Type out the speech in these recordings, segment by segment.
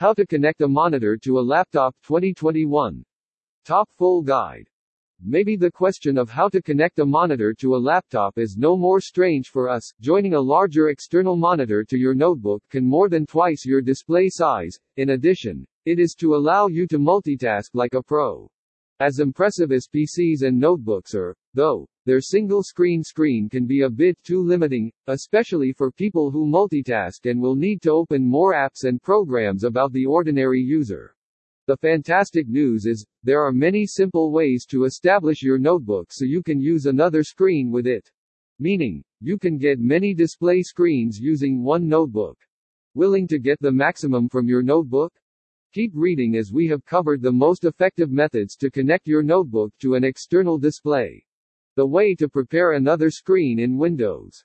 How to connect a monitor to a laptop 2021. Top full guide. Maybe the question of how to connect a monitor to a laptop is no more strange for us. Joining a larger external monitor to your notebook can more than twice your display size. In addition, it is to allow you to multitask like a pro. As impressive as PCs and notebooks are, though, their single screen screen can be a bit too limiting, especially for people who multitask and will need to open more apps and programs about the ordinary user. The fantastic news is, there are many simple ways to establish your notebook so you can use another screen with it. Meaning, you can get many display screens using one notebook. Willing to get the maximum from your notebook? Keep reading as we have covered the most effective methods to connect your notebook to an external display. The way to prepare another screen in Windows.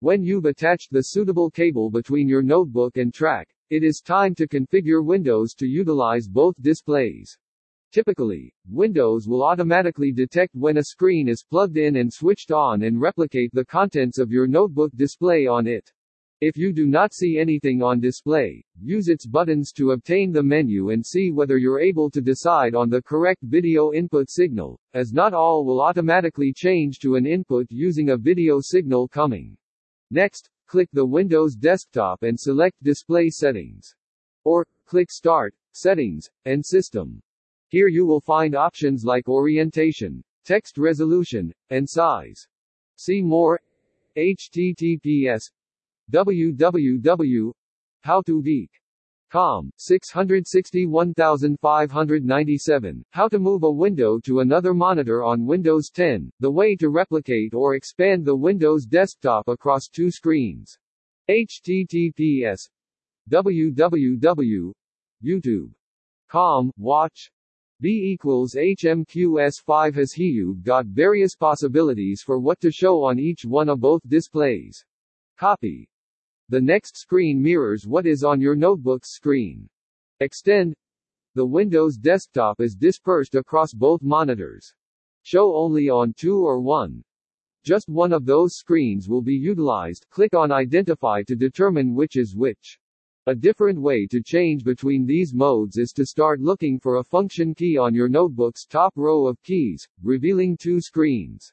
When you've attached the suitable cable between your notebook and track, it is time to configure Windows to utilize both displays. Typically, Windows will automatically detect when a screen is plugged in and switched on and replicate the contents of your notebook display on it. If you do not see anything on display, use its buttons to obtain the menu and see whether you're able to decide on the correct video input signal, as not all will automatically change to an input using a video signal coming. Next, click the Windows desktop and select Display Settings. Or, click Start, Settings, and System. Here you will find options like orientation, text resolution, and size. See more https www howtogeek.com 661597 How to move a window to another monitor on Windows 10 The way to replicate or expand the Windows desktop across two screens https www.youtube.com watch B equals HMQS5 has he got various possibilities for what to show on each one of both displays. Copy. The next screen mirrors what is on your notebook's screen. Extend. The Windows desktop is dispersed across both monitors. Show only on two or one. Just one of those screens will be utilized. Click on Identify to determine which is which. A different way to change between these modes is to start looking for a function key on your notebook's top row of keys, revealing two screens.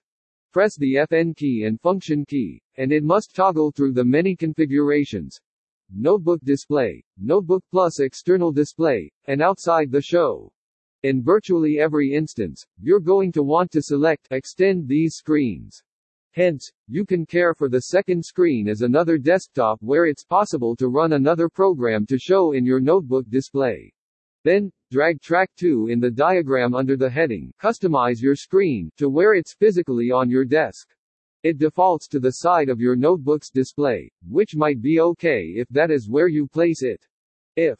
Press the FN key and function key, and it must toggle through the many configurations. Notebook display, Notebook Plus external display, and outside the show. In virtually every instance, you're going to want to select extend these screens. Hence, you can care for the second screen as another desktop where it's possible to run another program to show in your notebook display. Then, drag track 2 in the diagram under the heading, customize your screen, to where it's physically on your desk. It defaults to the side of your notebook's display, which might be okay if that is where you place it. If